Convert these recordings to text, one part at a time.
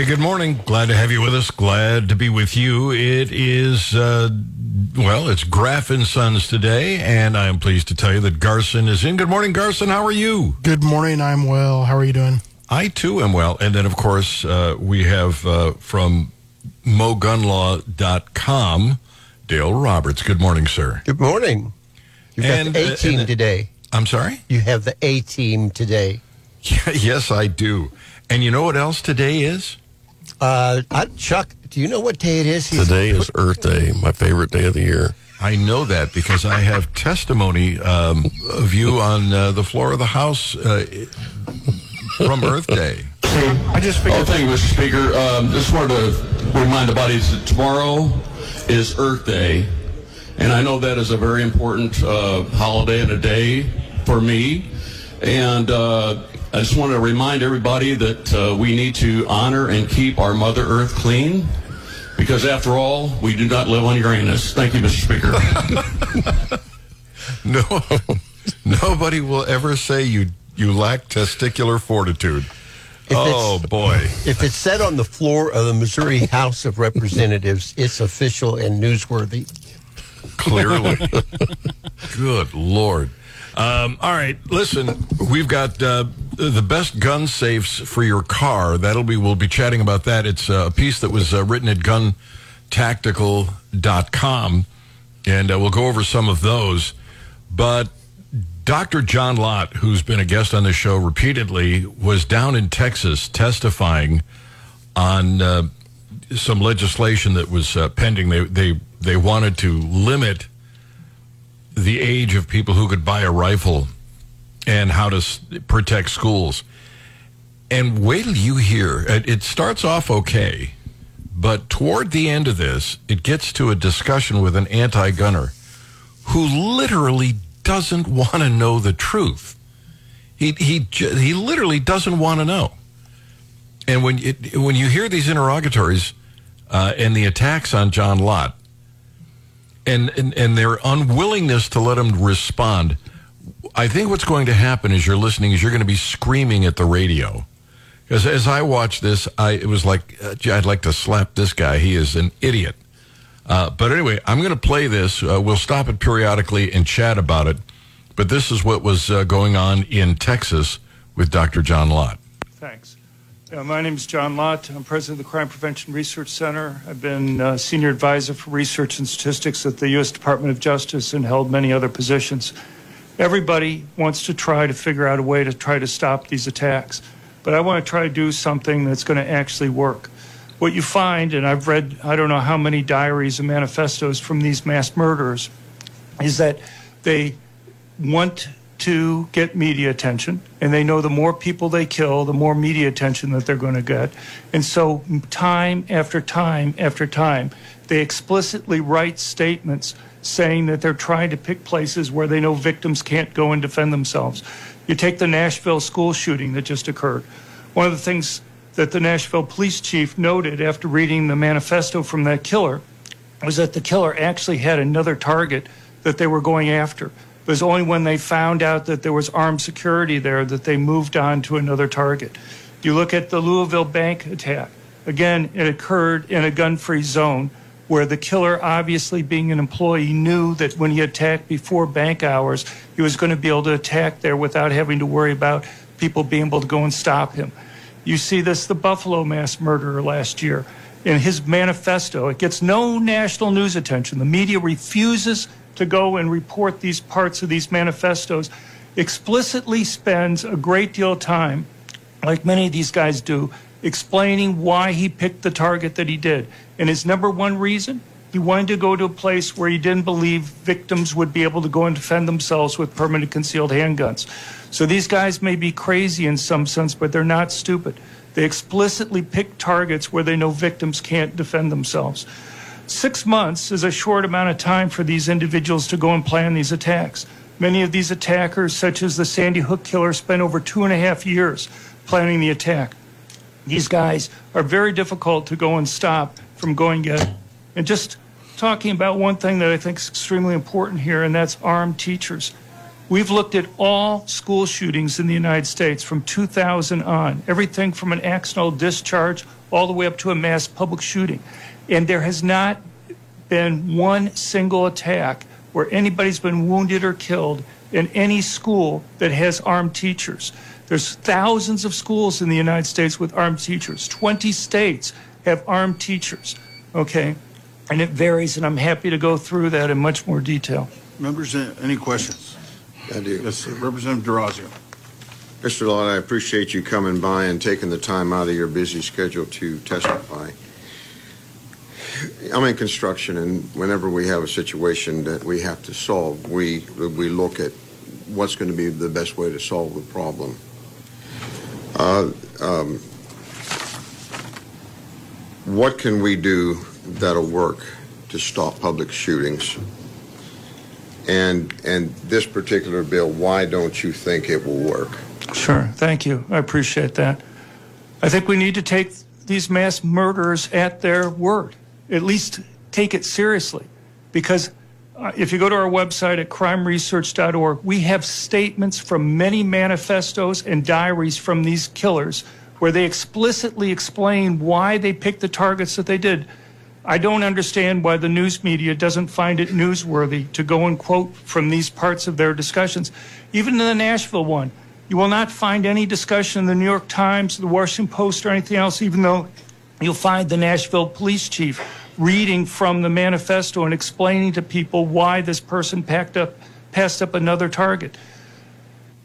Hey, good morning. Glad to have you with us. Glad to be with you. It is, uh, well, it's Graf and Sons today, and I am pleased to tell you that Garson is in. Good morning, Garson. How are you? Good morning. I'm well. How are you doing? I too am well. And then, of course, uh, we have uh, from mogunlaw.com, Dale Roberts. Good morning, sir. Good morning. You've And, got the uh, A team and- today. I'm sorry? You have the A team today. yes, I do. And you know what else today is? Uh, I, Chuck, do you know what day it is? He's- Today is Earth Day, my favorite day of the year. I know that because I have testimony um, of you on uh, the floor of the House uh, from Earth Day. I just Oh, thank you, Mr. Speaker. Um, just wanted to remind the bodies that tomorrow is Earth Day, and I know that is a very important uh, holiday and a day for me. And uh, I just want to remind everybody that uh, we need to honor and keep our Mother Earth clean, because after all, we do not live on Uranus. Thank you, Mr. Speaker. No, nobody will ever say you you lack testicular fortitude. oh boy! if it's said on the floor of the Missouri House of Representatives, it's official and newsworthy. Clearly, good lord. Um, all right, listen, we've got uh, the best gun safes for your car. That'll be we'll be chatting about that. It's uh, a piece that was uh, written at guntactical.com, and uh, we'll go over some of those. But Dr. John Lott, who's been a guest on the show repeatedly, was down in Texas testifying on uh, some legislation that was uh, pending. They they they wanted to limit the age of people who could buy a rifle and how to s- protect schools. And wait till you hear it, it starts off okay, but toward the end of this, it gets to a discussion with an anti-gunner who literally doesn't want to know the truth. He he he literally doesn't want to know. And when it, when you hear these interrogatories uh, and the attacks on John Lott, and, and and their unwillingness to let him respond, I think what's going to happen as you're listening is you're going to be screaming at the radio. Because as I watched this, I it was like uh, I'd like to slap this guy. He is an idiot. Uh, but anyway, I'm going to play this. Uh, we'll stop it periodically and chat about it. But this is what was uh, going on in Texas with Dr. John Lott. Thanks. Uh, my name is John Lott. I'm president of the Crime Prevention Research Center. I've been uh, senior advisor for research and statistics at the U.S. Department of Justice and held many other positions. Everybody wants to try to figure out a way to try to stop these attacks, but I want to try to do something that's going to actually work. What you find, and I've read I don't know how many diaries and manifestos from these mass murderers, is that they want to get media attention, and they know the more people they kill, the more media attention that they're going to get. And so, time after time after time, they explicitly write statements saying that they're trying to pick places where they know victims can't go and defend themselves. You take the Nashville school shooting that just occurred. One of the things that the Nashville police chief noted after reading the manifesto from that killer was that the killer actually had another target that they were going after. It was only when they found out that there was armed security there that they moved on to another target. You look at the Louisville bank attack. Again, it occurred in a gun free zone where the killer, obviously being an employee, knew that when he attacked before bank hours, he was going to be able to attack there without having to worry about people being able to go and stop him. You see this, the Buffalo mass murderer last year. In his manifesto, it gets no national news attention. The media refuses to go and report these parts of these manifestos, explicitly spends a great deal of time, like many of these guys do, explaining why he picked the target that he did. And his number one reason, he wanted to go to a place where he didn't believe victims would be able to go and defend themselves with permanent concealed handguns. So these guys may be crazy in some sense, but they're not stupid. They explicitly pick targets where they know victims can't defend themselves. Six months is a short amount of time for these individuals to go and plan these attacks. Many of these attackers, such as the Sandy Hook killer, spent over two and a half years planning the attack. These guys are very difficult to go and stop from going yet. And just talking about one thing that I think is extremely important here, and that's armed teachers. We've looked at all school shootings in the United States from 2000 on, everything from an accidental discharge all the way up to a mass public shooting. And there has not been one single attack where anybody's been wounded or killed in any school that has armed teachers. There's thousands of schools in the United States with armed teachers. 20 states have armed teachers, okay? And it varies, and I'm happy to go through that in much more detail. Members, uh, any questions? I do. Yes, sir. Representative Durazio. Mr. Lott, I appreciate you coming by and taking the time out of your busy schedule to testify. I'm in construction, and whenever we have a situation that we have to solve, we, we look at what's going to be the best way to solve the problem. Uh, um, What can we do that'll work to stop public shootings? And, and this particular bill, why don't you think it will work? Sure, thank you. I appreciate that. I think we need to take these mass murderers at their word, at least take it seriously. Because Uh, if you go to our website at crimeresearch.org, we have statements from many manifestos and diaries from these killers where they explicitly explain why they picked the targets that they did. I don't understand why the news media doesn't find it newsworthy to go and quote from these parts of their discussions. Even in the Nashville one, you will not find any discussion in the New York Times, the Washington Post, or anything else, even though you'll find the Nashville police chief reading from the manifesto and explaining to people why this person packed up, passed up another target.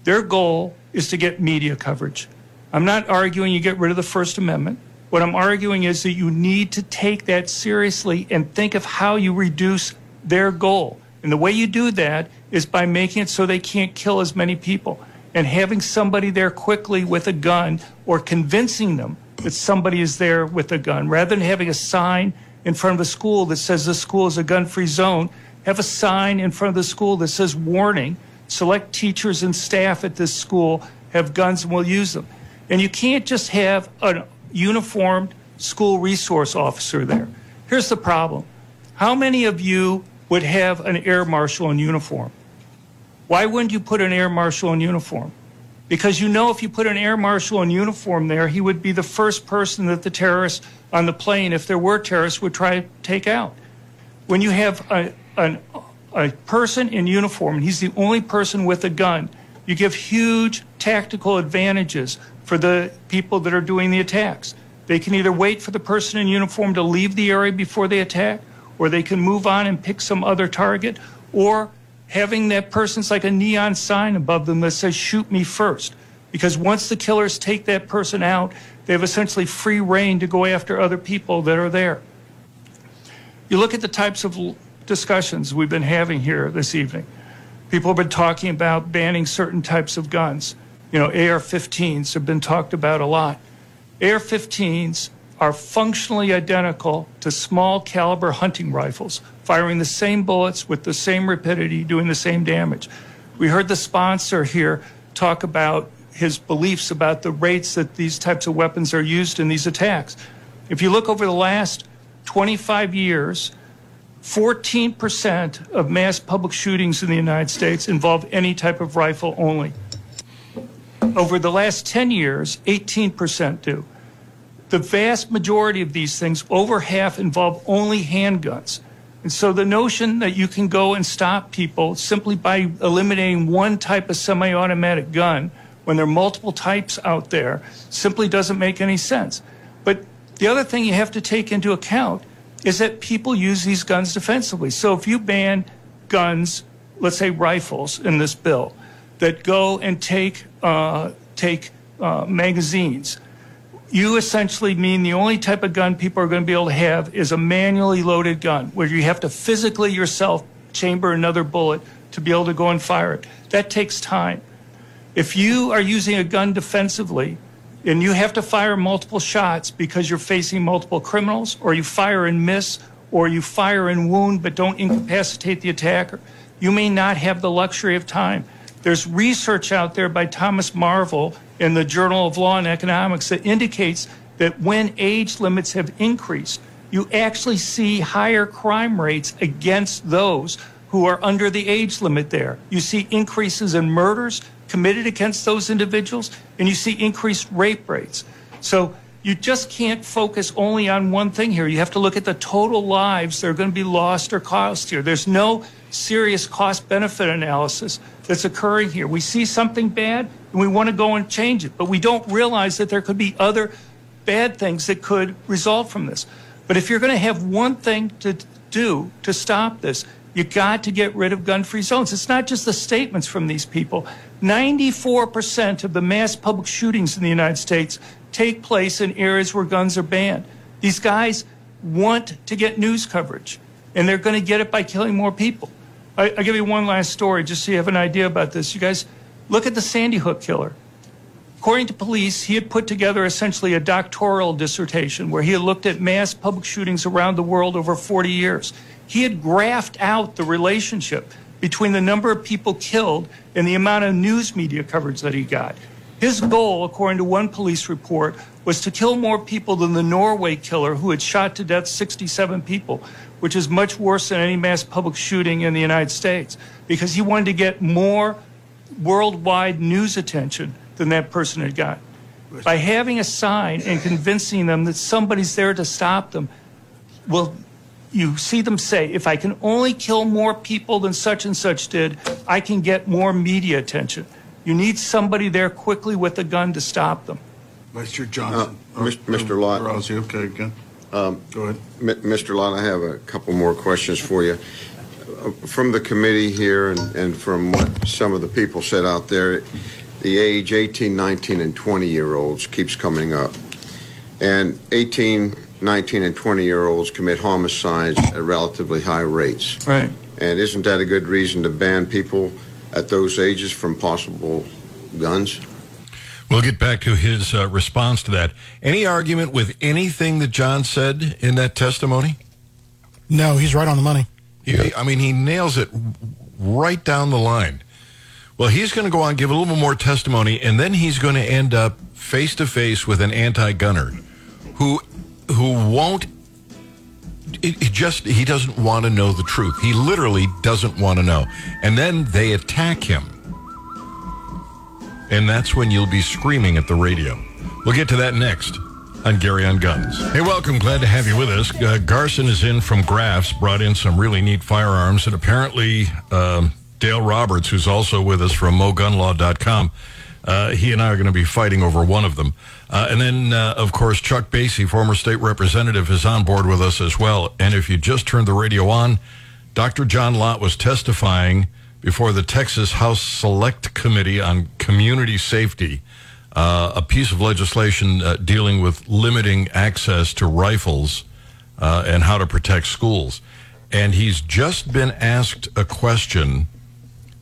Their goal is to get media coverage. I'm not arguing you get rid of the First Amendment. What I'm arguing is that you need to take that seriously and think of how you reduce their goal. And the way you do that is by making it so they can't kill as many people and having somebody there quickly with a gun or convincing them that somebody is there with a gun. Rather than having a sign in front of a school that says this school is a gun free zone, have a sign in front of the school that says warning, select teachers and staff at this school have guns and will use them. And you can't just have a uniformed school resource officer there. Here's the problem. How many of you would have an air marshal in uniform? Why wouldn't you put an air marshal in uniform? Because you know if you put an air marshal in uniform there, he would be the first person that the terrorists on the plane, if there were terrorists, would try to take out. When you have a, an, a person in uniform, and he's the only person with a gun, you give huge tactical advantages for the people that are doing the attacks. They can either wait for the person in uniform to leave the area before they attack, or they can move on and pick some other target, or having that person's like a neon sign above them that says, shoot me first. Because once the killers take that person out, they have essentially free reign to go after other people that are there. You look at the types of discussions we've been having here this evening. People have been talking about banning certain types of guns. You know, AR 15s have been talked about a lot. AR 15s are functionally identical to small caliber hunting rifles, firing the same bullets with the same rapidity, doing the same damage. We heard the sponsor here talk about his beliefs about the rates that these types of weapons are used in these attacks. If you look over the last 25 years, 14% of mass public shootings in the United States involve any type of rifle only. Over the last 10 years, 18% do. The vast majority of these things, over half, involve only handguns. And so the notion that you can go and stop people simply by eliminating one type of semi automatic gun when there are multiple types out there simply doesn't make any sense. But the other thing you have to take into account is that people use these guns defensively. So if you ban guns, let's say rifles in this bill, that go and take uh, take uh, magazines, you essentially mean the only type of gun people are going to be able to have is a manually loaded gun, where you have to physically yourself chamber another bullet to be able to go and fire it. That takes time. If you are using a gun defensively, and you have to fire multiple shots because you're facing multiple criminals, or you fire and miss, or you fire and wound but don't incapacitate the attacker, you may not have the luxury of time. There's research out there by Thomas Marvell in the Journal of Law and Economics that indicates that when age limits have increased, you actually see higher crime rates against those who are under the age limit there. You see increases in murders committed against those individuals, and you see increased rape rates. So you just can't focus only on one thing here. You have to look at the total lives that are going to be lost or cost here. There's no serious cost benefit analysis that's occurring here. We see something bad and we want to go and change it, but we don't realize that there could be other bad things that could result from this. But if you're going to have one thing to do to stop this, you got to get rid of gun free zones. It's not just the statements from these people. 94% of the mass public shootings in the United States take place in areas where guns are banned. These guys want to get news coverage, and they're going to get it by killing more people. I, will give you one last story just so you have an idea about this. You guys, look at the Sandy Hook killer. According to police, he had put together essentially a doctoral dissertation where he had looked at mass public shootings around the world over 40 years. He had graphed out the relationship between the number of people killed and the amount of news media coverage that he got. His goal, according to one police report, was to kill more people than the Norway killer who had shot to death 67 people, which is much worse than any mass public shooting in the United States, because he wanted to get more worldwide news attention than that person had got. By having a sign and convincing them that somebody's there to stop them, well, you see them say, if I can only kill more people than such and such did, I can get more media attention. You need somebody there quickly with a gun to stop them. Mr. Johnson. Uh, Mis- Mr. Lott. Rousey, okay, again. Um, Go ahead. M- Mr. Lott, I have a couple more questions for you. Uh, From the committee here and, and from what some of the people said out there, the age 18, 19, and 20 year olds keeps coming up. And 18, 19, and 20 year olds commit homicides at relatively high rates. Right. And isn't that a good reason to ban people at those ages from possible guns? We'll get back to his uh, response to that. Any argument with anything that John said in that testimony? No, he's right on the money. He, I mean, he nails it right down the line. Well, he's going to go on give a little bit more testimony, and then he's going to end up face to face with an anti-gunner who who won't. It just he doesn't want to know the truth. He literally doesn't want to know, and then they attack him, and that's when you'll be screaming at the radio. We'll get to that next on Gary on Guns. Hey, welcome. Glad to have you with us. Uh, Garson is in from Grafs, brought in some really neat firearms, and apparently um, Dale Roberts, who's also with us from mogunlaw.com, uh, he and I are going to be fighting over one of them. Uh, and then, uh, of course, Chuck Basye, former state representative, is on board with us as well. And if you just turned the radio on, Dr. John Lott was testifying before the Texas House Select Committee on Community Safety, uh, a piece of legislation uh, dealing with limiting access to rifles uh, and how to protect schools. And he's just been asked a question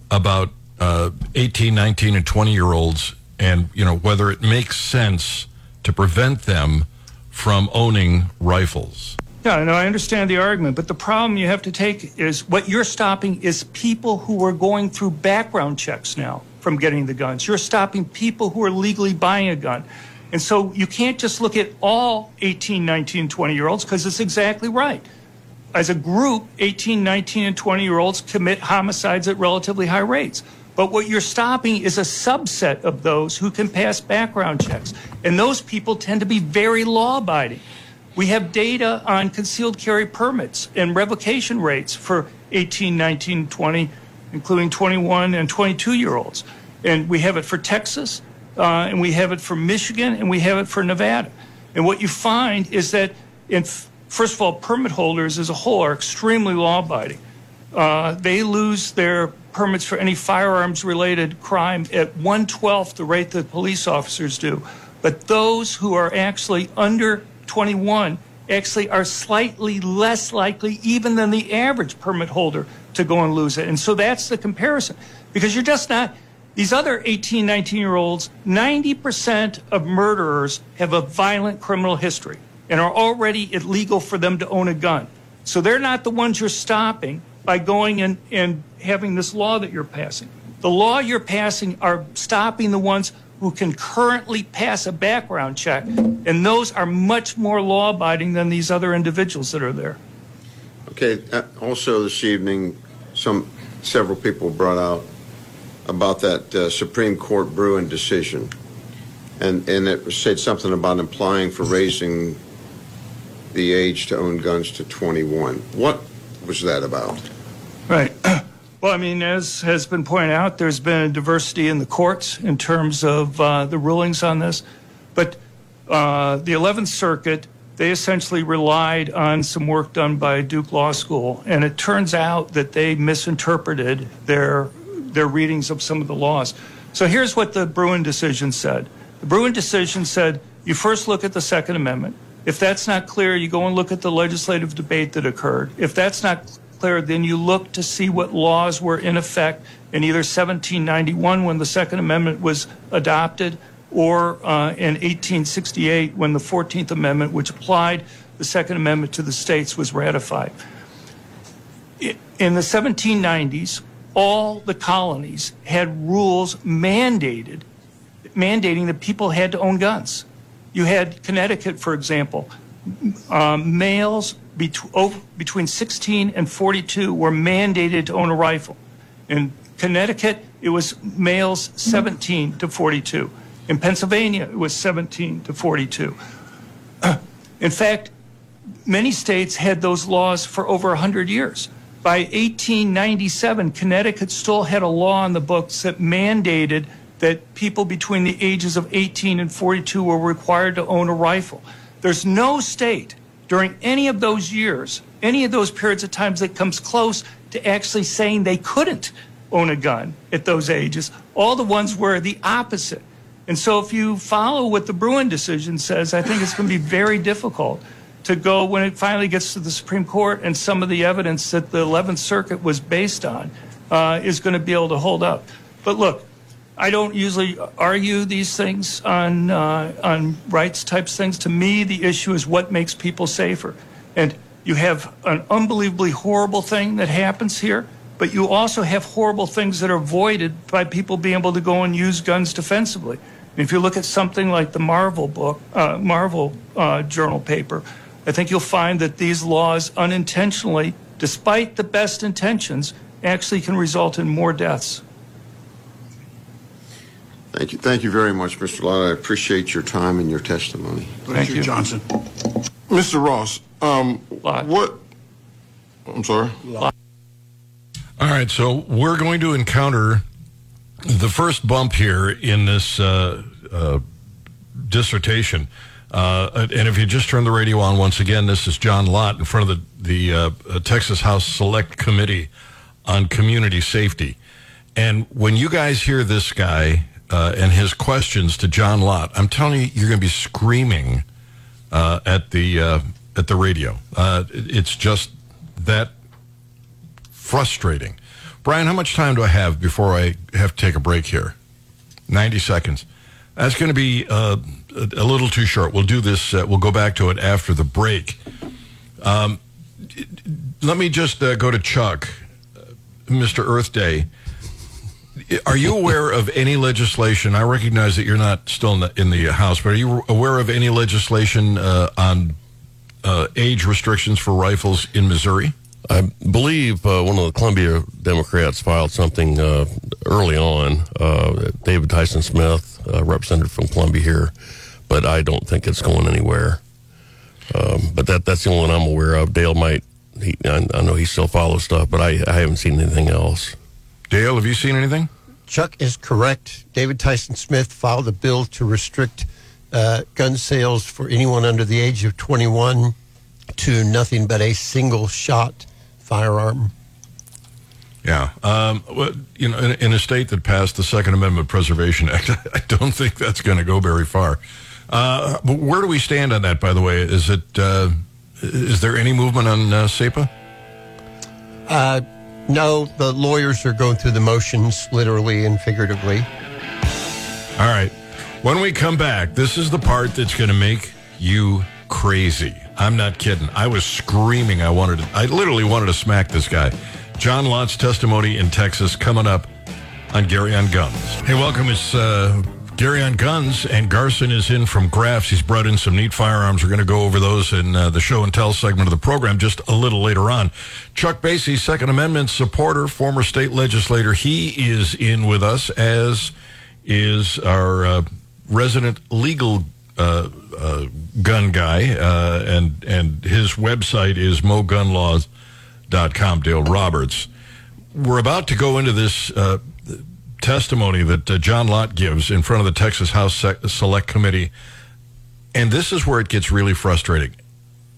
about uh, 18, 19, and 20 year olds and, you know, whether it makes sense to prevent them from owning rifles. Yeah, no, I understand the argument, but the problem you have to take is what you're stopping is people who are going through background checks now from getting the guns. You're stopping people who are legally buying a gun. And so you can't just look at all 18, 19, 20 year olds because it's exactly right. As a group, 18, 19, and 20 year olds commit homicides at relatively high rates. But what you're stopping is a subset of those who can pass background checks. And those people tend to be very law abiding. We have data on concealed carry permits and revocation rates for 18, 19, 20, including 21 and 22 year olds. And we have it for Texas, uh, and we have it for Michigan, and we have it for Nevada. And what you find is that, in, first of all, permit holders as a whole are extremely law abiding. Uh, they lose their permits for any firearms related crime at 112th the rate that police officers do. But those who are actually under 21 actually are slightly less likely, even than the average permit holder, to go and lose it. And so that's the comparison. Because you're just not, these other 18, 19 year olds, 90% of murderers have a violent criminal history and are already illegal for them to own a gun. So they're not the ones you're stopping by going and, having this law that you're passing. The law you're passing are stopping the ones who can currently pass a background check, and those are much more law abiding than these other individuals that are there. Okay, uh, also this evening, some several people brought out about that uh, Supreme Court Bruen decision, and and it said something about implying for raising the age to own guns to 21. What was that about? Right. Well, I mean, as has been pointed out, there's been a diversity in the courts in terms of uh, the rulings on this. But uh, the 11th Circuit, they essentially relied on some work done by Duke Law School. And it turns out that they misinterpreted their, their readings of some of the laws. So here's what the Bruen decision said the Bruen decision said you first look at the Second Amendment. If that's not clear, you go and look at the legislative debate that occurred. If that's not clear, then you look to see what laws were in effect in either 1791 when the Second Amendment was adopted or uh, in 1868 when the 14th Amendment, which applied the Second Amendment to the states, was ratified. In the 1790s, all the colonies had rules mandated mandating that people had to own guns. You had Connecticut, for example, um, males Oh, between 16 and 42 were mandated to own a rifle. In Connecticut, it was males 17 to 42. In Pennsylvania, it was 17 to 42. In fact, many states had those laws for over 100 years. By 1897, Connecticut still had a law on the books that mandated that people between the ages of 18 and 42 were required to own a rifle. There's no state during any of those years, any of those periods of times that comes close to actually saying they couldn't own a gun at those ages. All the ones were the opposite. And so if you follow what the Bruen decision says, I think it's going to be very difficult to go when it finally gets to the Supreme Court and some of the evidence that the 11th Circuit was based on uh, is going to be able to hold up. But look, I don't usually argue these things on uh, on rights types things. To me, the issue is what makes people safer. And you have an unbelievably horrible thing that happens here, but you also have horrible things that are avoided by people being able to go and use guns defensively. And if you look at something like the Marvell book, uh, Marvell uh, journal paper, I think you'll find that these laws unintentionally, despite the best intentions, actually can result in more deaths. Thank you. Thank you very much, Mr. Lott. I appreciate your time and your testimony. Thank Mr. you. Johnson. Mr. Ross, um, Lott. what? I'm sorry. All right, so we're going to encounter the first bump here in this uh, uh, dissertation. Uh, and if you just turn the radio on once again, this is John Lott in front of the, the uh, Texas House Select Committee on Community Safety. And when you guys hear this guy uh, and his questions to John Lott, I'm telling you, you're going to be screaming uh, at the uh, at the radio. Uh, it's just that frustrating. Brian, how much time do I have before I have to take a break here? 90 seconds. That's going to be uh, a, a little too short. We'll do this, uh, we'll go back to it after the break. Um, let me just go to Chuck, Mr. Earth Day. Are you aware of any legislation? I recognize that you're not still in the, in the House, but are you aware of any legislation uh, on uh, age restrictions for rifles in Missouri? I believe uh, one of the Columbia Democrats filed something uh, early on. Uh, David Tyson Smith, uh, representative from Columbia here, but I don't think it's going anywhere. Um, but that that's the only one I'm aware of. Dale might. He, I, I know he still follows stuff, but I, I haven't seen anything else. Dale, have you seen anything? Chuck is correct. David Tyson Smith filed a bill to restrict uh, gun sales for anyone under the age of 21 to nothing but a single shot firearm. Yeah. Um, well, you know, in, in a state that passed the Second Amendment Preservation Act, I don't think that's going to go very far. Uh, but where do we stand on that, by the way? Is it, uh, is there any movement on uh, SAPA? No, the lawyers are going through the motions, literally and figuratively. All right. When we come back, this is the part that's going to make you crazy. I'm not kidding. I was screaming. I wanted to, I literally wanted to smack this guy. John Lott's testimony in Texas coming up on Gary on Guns. Hey, welcome. It's uh, Gary on guns, and Garson is in from Grafs. He's brought in some neat firearms. We're going to go over those in uh, the show and tell segment of the program just a little later on. Chuck Basye, Second Amendment supporter, former state legislator, he is in with us, as is our uh, resident legal uh, uh, gun guy, uh, and and his website is mogunlaws.com. Dale Roberts. We're about to go into this uh, testimony that uh, John Lott gives in front of the Texas House Sec- Select Committee, and this is where it gets really frustrating.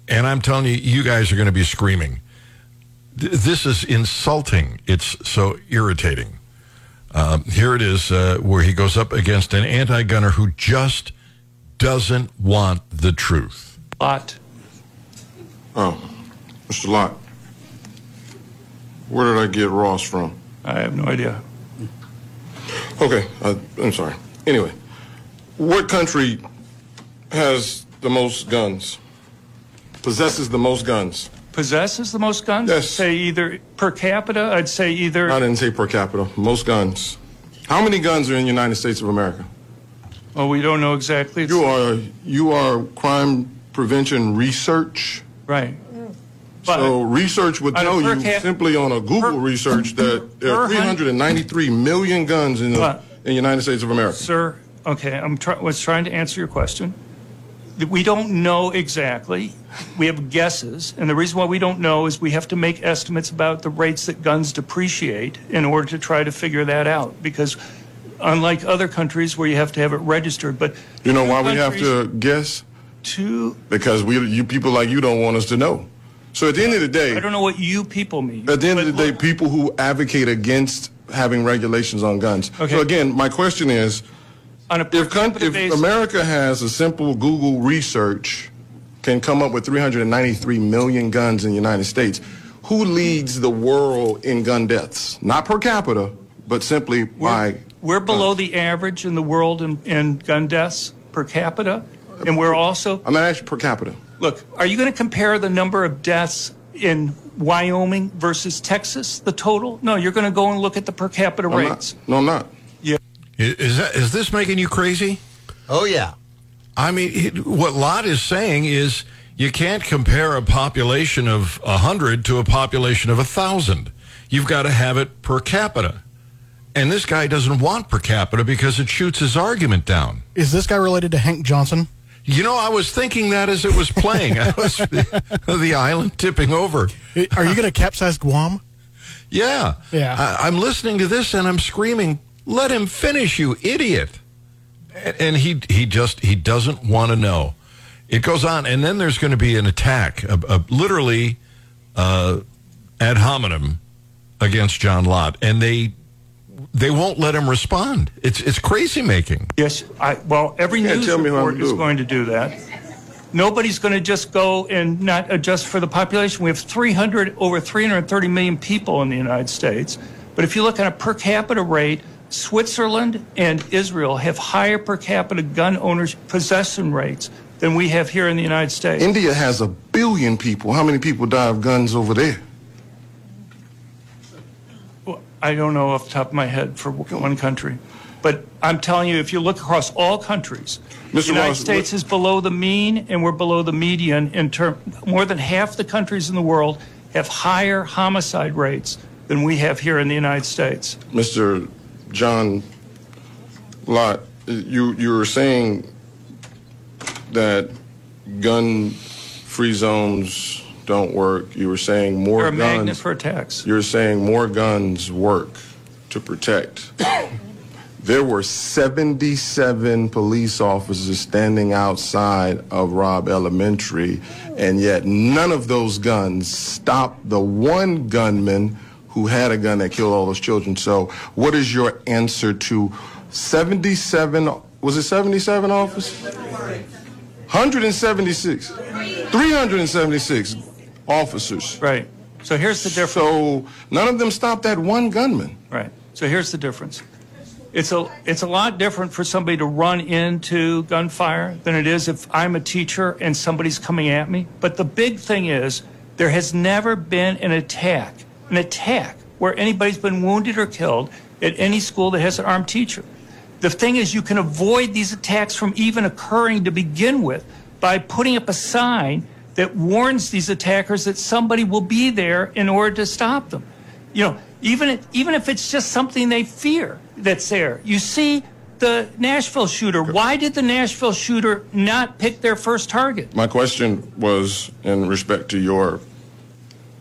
And I'm telling you, you guys are going to be screaming. Th- This is insulting. It's so irritating. Um, here it is, uh, where he goes up against an anti-gunner who just doesn't want the truth. Lott. Oh, Mr. Lott, where did I get Ross from? I have no idea. Okay, uh, I'm sorry. Anyway, what country has the most guns? Possesses the most guns? Possesses the most guns? Yes. Say either per capita, I'd say either. I didn't say per capita. Most guns. How many guns are in the United States of America? Well, we don't know exactly. It's- You are you are crime prevention research. Right. So research would tell you simply on a Google research that there are per hun- 393 million guns in the, in the United States of America. Sir, okay, I'm try- was trying to answer your question. We don't know exactly. We have guesses, and the reason why we don't know is we have to make estimates about the rates that guns depreciate in order to try to figure that out. Because unlike other countries where you have to have it registered, but You know why we have to guess? Two. Because we you people like you don't want us to know. So at the end of the day, I don't know what you people mean. at the end of the day, people who advocate against having regulations on guns. Okay. So again, my question is, on a if, con- if basis, America has a simple Google research can come up with 393 million guns in the United States, who leads the world in gun deaths? Not per capita, but simply by. We're below the average in the world in, in gun deaths per capita, and we're also I'm not asking per capita. Look. Are you going to compare the number of deaths in Wyoming versus Texas? The total? No, you're going to go and look at the per capita I'm rates. not. No, I'm not. I- Is, that, is this making you crazy? Oh, yeah. I mean, it, what Lott is saying is you can't compare a population of 100 to a population of 1,000. You've got to have it per capita. And this guy doesn't want per capita because it shoots his argument down. Is this guy related to Hank Johnson? You know, I was thinking that as it was playing. I was the island tipping over. Are you going to capsize Guam? Yeah. Yeah. I, I'm listening to this and I'm screaming, let him finish, you idiot. And, and he, he just, he doesn't want to know. It goes on. And then there's going to be an attack, a, a, literally uh, ad hominem against John Lott. And they, they won't let him respond. It's, it's crazy making. Yes, I, well, every You can't news tell me report is going to do that. Nobody's going to just go and not adjust for the population. We have 300, over 330 million people in the United States. But if you look at a per capita rate, Switzerland and Israel have higher per capita gun owners possession rates than we have here in the United States. India has a billion people. How many people die of guns over there? Well, I don't know off the top of my head for one country. But I'm telling you, if you look across all countries, the Mr. United States is below the mean and we're below the median in term more than half the countries in the world have higher homicide rates than we have here in the United States. Mr. John Lott, you you were saying that gun-free zones don't work. You were saying more They're a magnet guns. for attacks. You're saying more guns work to protect. There were 77 police officers standing outside of Robb Elementary, and yet none of those guns stopped the one gunman who had a gun that killed all those children. So, what is your answer to 77? Was it 77 officers? 176. 376 officers. Right. So here's the difference. So, none of them stopped that one gunman. Right. So here's the difference. It's a it's a lot different for somebody to run into gunfire than it is if I'm a teacher and somebody's coming at me. But the big thing is there has never been an attack, an attack where anybody's been wounded or killed at any school that has an armed teacher. The thing is, you can avoid these attacks from even occurring to begin with by putting up a sign that warns these attackers that somebody will be there in order to stop them. You know, even if, even if it's just something they fear that's there. You see the Nashville shooter. Why did the Nashville shooter not pick their first target? My question was in respect to your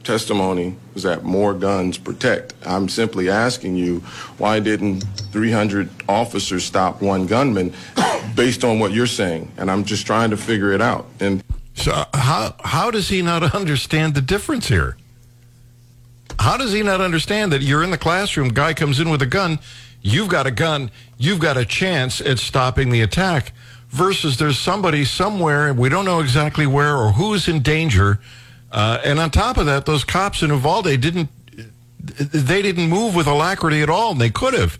testimony is that more guns protect. I'm simply asking you, why didn't 300 officers stop one gunman based on what you're saying? And I'm just trying to figure it out. And So how how does he not understand the difference here? How does he not understand that you're in the classroom, guy comes in with a gun, you've got a gun, you've got a chance at stopping the attack versus there's somebody somewhere, we don't know exactly where or who's in danger. Uh, and on top of that, those cops in Uvalde didn't they didn't move with alacrity at all, and they could have,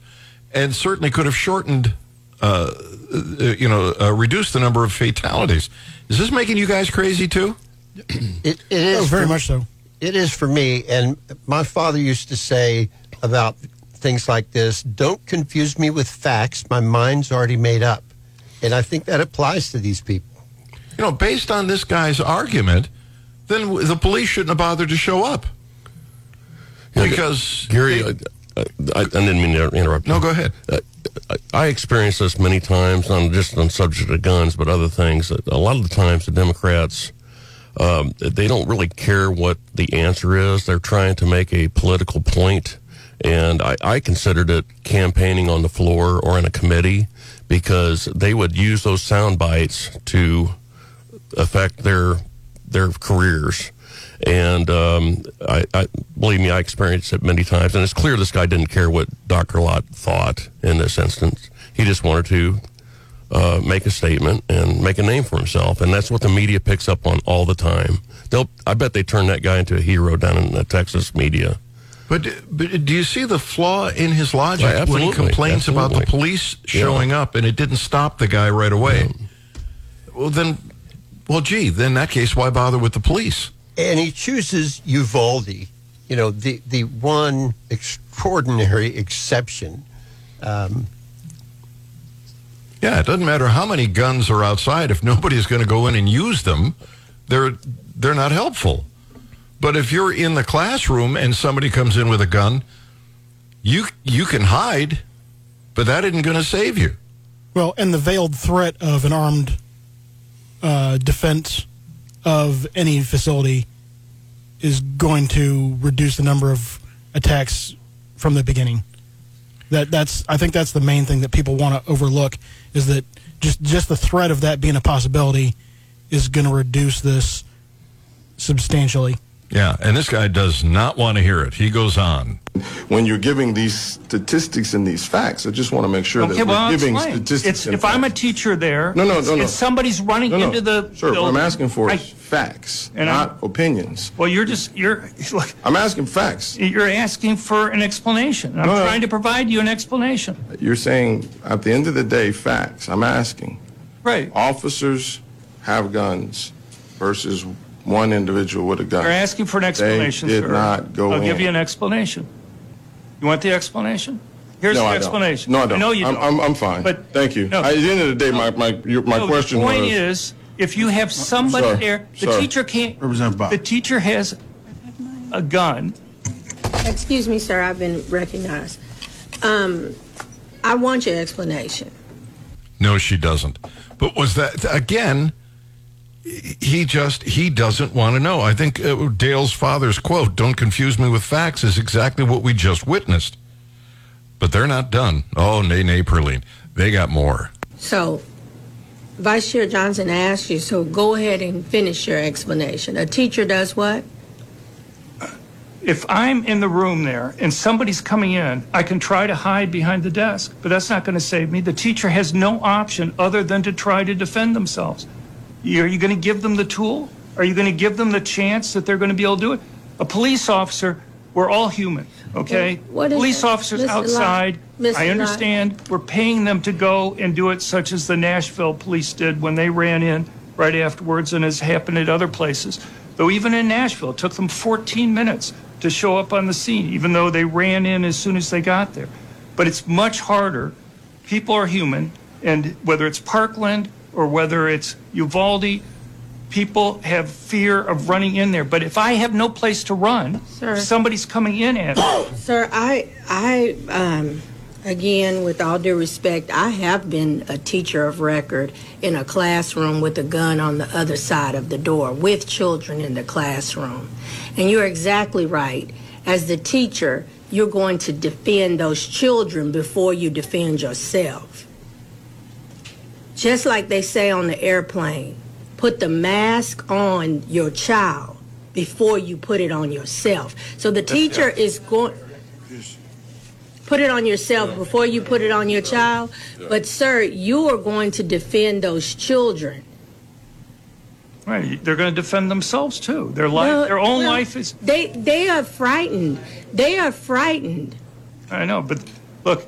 and certainly could have shortened, uh, uh, you know, uh, reduced the number of fatalities. Is this making you guys crazy too? It, it is Oh, very for- much so. It is for me. And my father used to say about things like this don't confuse me with facts. My mind's already made up. And I think that applies to these people. You know, based on this guy's argument, then the police shouldn't have bothered to show up Yeah, because Gary, they- I, I, I didn't mean to interrupt. no, you. go ahead. Uh, I, experienced this many times, not just on subject of guns, but other things. A lot of the times, the Democrats um, they don't really care what the answer is. They're trying to make a political point, and I, I considered it campaigning on the floor or in a committee because they would use those sound bites to affect their their careers. And um, I, I believe me, I experienced it many times, and it's clear this guy didn't care what Dr. Lott thought in this instance. He just wanted to uh, make a statement and make a name for himself, and that's what the media picks up on all the time. They'll, I bet they turn that guy into a hero down in the Texas media. But, but do you see the flaw in his logic when he absolutely, complains about the police showing up and it didn't stop the guy right away? Well, then, well, gee, then in that case, why bother with the police? And he chooses Uvalde, you know, the, the one extraordinary exception. Um, Yeah, it doesn't matter how many guns are outside. If nobody's going to go in and use them, they're they're not helpful. But if you're in the classroom and somebody comes in with a gun, you you can hide, but that isn't going to save you. Well, and the veiled threat of an armed uh, defense of any facility is going to reduce the number of attacks from the beginning. That that's I think that's the main thing that people want to overlook is that just just the threat of that being a possibility is going to reduce this substantially. Yeah, and this guy does not want to hear it. He goes on. When you're giving these statistics and these facts, I just want to make sure Okay, that well, we're giving explain. statistics. It's, and if I'm a facts. teacher there, No, no, no, no. somebody's running No, no. into the Sir, what I'm building, asking for I- is facts, And I'm- not opinions. well, you're just you're look, I'm asking facts. you're asking for an explanation. I'm No, no. trying to provide you an explanation. You're saying at the end of the day, facts. I'm asking. Right. Officers have guns versus one individual with a gun. You're asking for an explanation, did sir. not go I'll give in. you an explanation. You want the explanation? Here's no, the I don't. explanation. No, I don't. know you I'm, don't. I'm, I'm fine. But- Thank you. no. At the end of the day, my my your, my No, question the point was. is, if you have somebody Sir, there, the sir. teacher can't. Representative Bob. The teacher has a gun. Excuse me, sir, I've been recognized. Um, I want your explanation. No, she doesn't. But was that again? He just he doesn't want to know. I think uh, Dale's father's quote, "Don't confuse me with facts," is exactly what we just witnessed. But they're not done. Oh, nay, nay, Perline. They got more. So, Vice Chair Johnson asked you, so go ahead and finish your explanation. A teacher does what? If I'm in the room there and somebody's coming in, I can try to hide behind the desk, but that's not going to save me. The teacher has no option other than to try to defend themselves. Are you going to give them the tool? Are you going to give them the chance that they're going to be able to do it? A police officer, we're all human, okay? What is police it? officers Mr. Lott, outside, Mr. I Lott. understand we're paying them to go and do it, such as the Nashville police did when they ran in right afterwards, and has happened at other places. Though even in Nashville, it took them 14 minutes to show up on the scene, even though they ran in as soon as they got there. But it's much harder people are human, and whether it's Parkland or whether it's Uvalde, people have fear of running in there. But if I have no place to run, Sir. somebody's coming in at me, Sir, I, I, um, again, with all due respect, I have been a teacher of record in a classroom with a gun on the other side of the door with children in the classroom. And you're exactly right. As the teacher, you're going to defend those children before you defend yourself. Just like they say on the airplane, put the mask on your child before you put it on yourself. So the teacher is going put it on yourself before you put it on your child. But sir, you are going to defend those children. right, they're going to defend themselves too. Their life, No, their own well, life is. They they are frightened. They are frightened. I know, but look,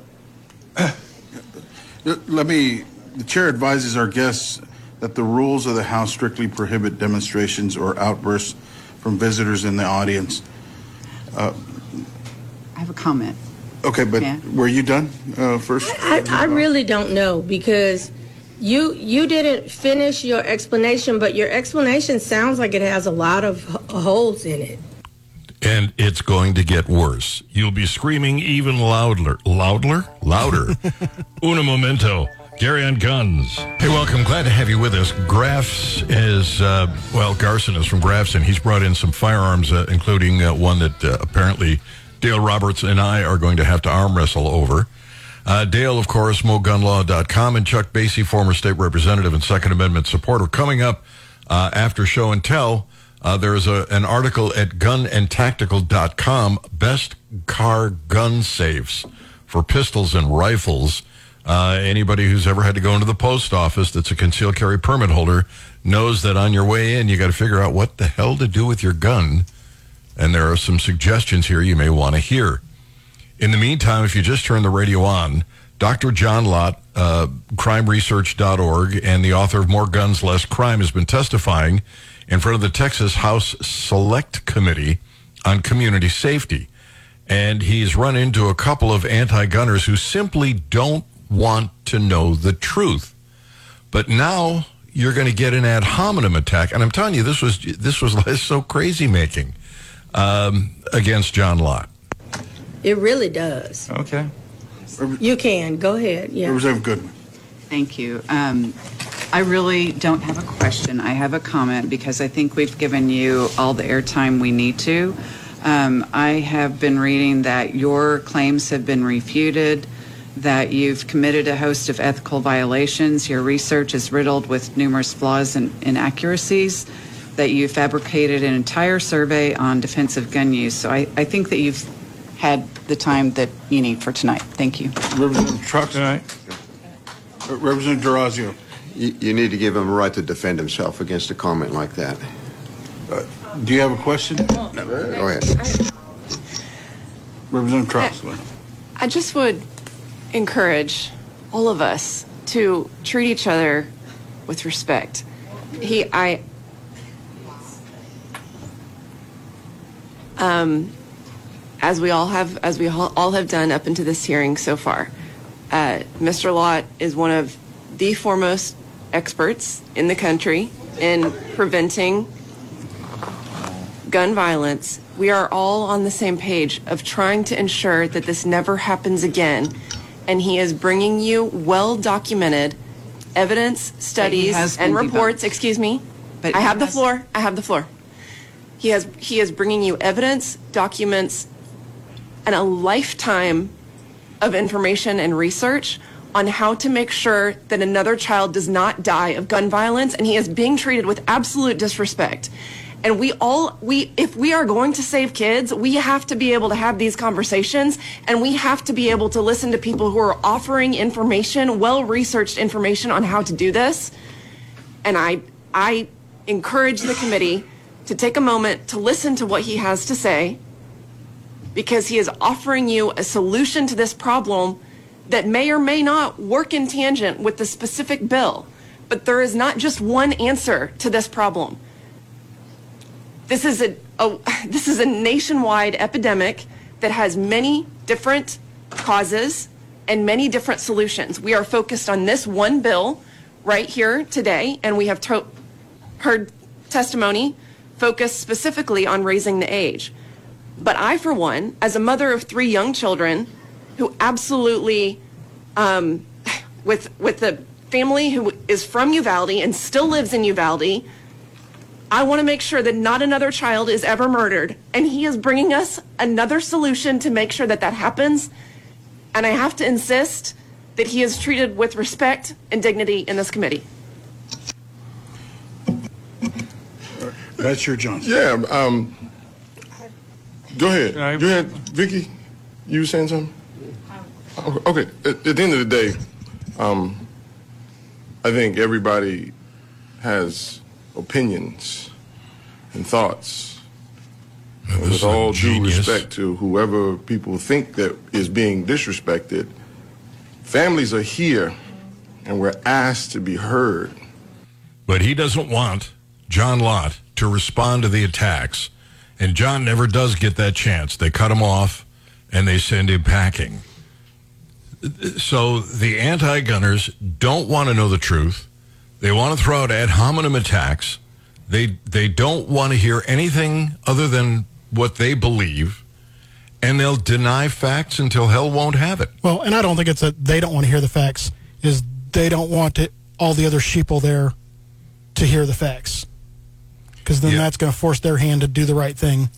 Let me, the chair advises our guests that the rules of the House strictly prohibit demonstrations or outbursts from visitors in the audience. I have a comment. Okay, but Yeah. were you done uh, first? I, I really don't know because you you didn't finish your explanation, but your explanation sounds like it has a lot of h- holes in it. And it's going to get worse. You'll be screaming even louder. Louder? Louder. Una momento. Gary on Guns. Hey, welcome. Glad to have you with us. Grafs is, uh, well, Garson is from Grafs, and he's brought in some firearms, uh, including uh, one that uh, apparently Dale Roberts and I are going to have to arm wrestle over. Uh, Dale, of course, MoGunlaw.com, and Chuck Basye, former state representative and Second Amendment supporter. Coming up uh, after show and tell, there's a, an article at gunandtactical.com, best car gun safes for pistols and rifles. Uh, anybody who's ever had to go into the post office that's a concealed carry permit holder knows that on your way in, you got to figure out what the hell to do with your gun. And there are some suggestions here you may want to hear. In the meantime, if you just turn the radio on, Dr. John Lott, uh, crimeresearch.org, and the author of More Guns, Less Crime, has been testifying in front of the Texas House Select Committee on Community Safety. And he's run into a couple of anti gunners who simply don't want to know the truth. But now you're going to get an ad hominem attack. And I'm telling you, this was, this was so crazy making um, against John Lott. It really does. okay. You can go ahead. Yeah. Representative Goodwin. Thank you. Um, I really don't have a question. I have a comment because I think we've given you all the airtime we need to. Um, I have been reading that your claims have been refuted, that you've committed a host of ethical violations, your research is riddled with numerous flaws and inaccuracies, that you fabricated an entire survey on defensive gun use. So I, I think that you've had the time that you need for tonight. Thank you. Representative Trucks. All right. Uh, Representative Durazio. You, you need to give him a right to defend himself against a comment like that. Do you have a question? Go ahead. Representative Trucks. I just would encourage all of us to treat each other with respect. He, I, um, as we all have, as we all have done up into this hearing so far, uh, Mr. Lott is one of the foremost experts in the country in preventing gun violence, we are all on the same page of trying to ensure that this never happens again. And he is bringing you well documented evidence, studies, and been reports. debunked. Excuse me. But I he have the has- floor. I have the floor. He has he is bringing you evidence, documents, and a lifetime of information and research on how to make sure that another child does not die of gun violence and he is being treated with absolute disrespect and we all we if we are going to save kids we have to be able to have these conversations and we have to be able to listen to people who are offering information well researched information on how to do this and i i encourage the committee to take a moment to listen to what he has to say because he is offering you a solution to this problem that may or may not work in tangent with the specific bill. But there is not just one answer to this problem. This is a, a this is a nationwide epidemic that has many different causes and many different solutions. We are focused on this one bill right here today, and we have to- heard testimony focused specifically on raising the age. But I, for one, as a mother of three young children who absolutely, um, with, with the family who is from Uvalde and still lives in Uvalde, I want to make sure that not another child is ever murdered. And he is bringing us another solution to make sure that that happens. And I have to insist that he is treated with respect and dignity in this committee. That's your Johnson. Yeah. Um, go ahead. Go ahead, Vicky. You were saying something? Oh, Okay. At, at the end of the day, um, I think everybody has opinions and thoughts. And with all due respect to whoever people think that is being disrespected, families are here and we're asked to be heard. But he doesn't want John Lott to respond to the attacks. And John never does get that chance. They cut him off and they send him packing. So the anti gunners don't want to know the truth. They want to throw out ad hominem attacks. They, they don't want to hear anything other than what they believe. And they'll deny facts until hell won't have it. Well, and I don't think it's that they don't want to hear the facts. Is they don't want it, all the other sheeple there to hear the facts, because then that's going to force their hand to do the right thing.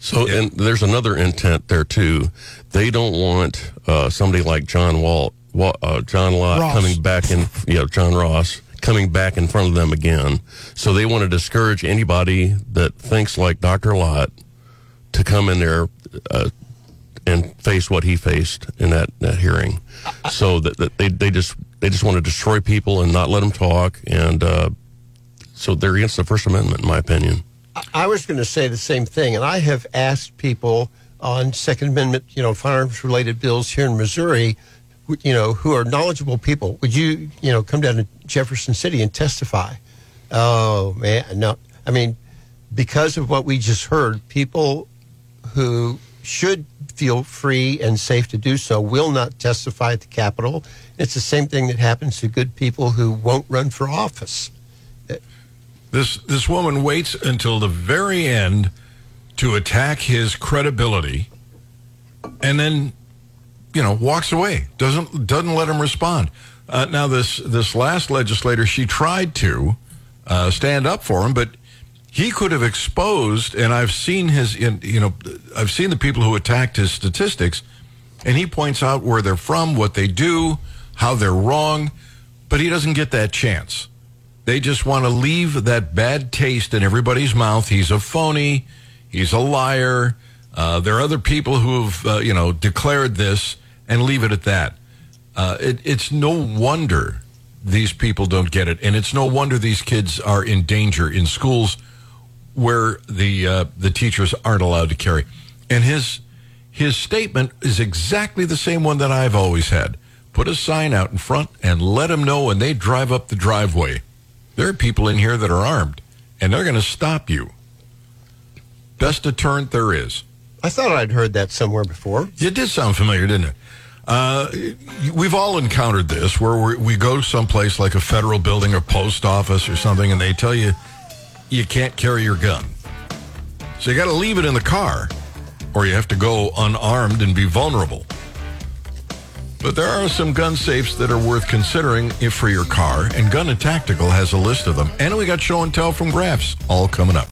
So, and there's another intent there too. They don't want uh, somebody like John Walt, Wa- uh, John Lott Ross. coming back in, you know, John Ross coming back in front of them again. So they want to discourage anybody that thinks like Dr. Lott to come in there uh, and face what he faced in that, that hearing. So that, that they they just they just want to destroy people and not let them talk, and uh, so they're against the First Amendment, in my opinion. I was going to say the same thing, and I have asked people on Second Amendment, you know, firearms-related bills here in Missouri, you know, who are knowledgeable people. Would you, you know, come down to Jefferson City and testify? Oh man, no. I mean, because of what we just heard, people who should feel free and safe to do so will not testify at the Capitol. It's the same thing that happens to good people who won't run for office. This this woman waits until the very end to attack his credibility, and then, you know, walks away. doesn't doesn't let him respond. Uh, now this this last legislator, she tried to uh, stand up for him, but he could have exposed. And I've seen his, in, you know, I've seen the people who attacked his statistics, and he points out where they're from, what they do, how they're wrong, but he doesn't get that chance. They just want to leave that bad taste in everybody's mouth. He's a phony. He's a liar. Uh, there are other people who've, uh, you know, declared this and leave it at that. Uh, it, it's no wonder these people don't get it, and it's no wonder these kids are in danger in schools where the uh, the teachers aren't allowed to carry. And his his statement is exactly the same one that I've always had. Put a sign out in front and let them know when they drive up the driveway. There are people in here that are armed, and they're going to stop you. Best deterrent there is. I thought I'd heard that somewhere before. It did sound familiar, didn't it? Uh, we've all encountered this where we go someplace like a federal building or post office or something, and they tell you you can't carry your gun. So you got to leave it in the car, or you have to go unarmed and be vulnerable. But there are some gun safes that are worth considering if for your car, and Gun and Tactical has a list of them. And we got show and tell from Grafs all coming up.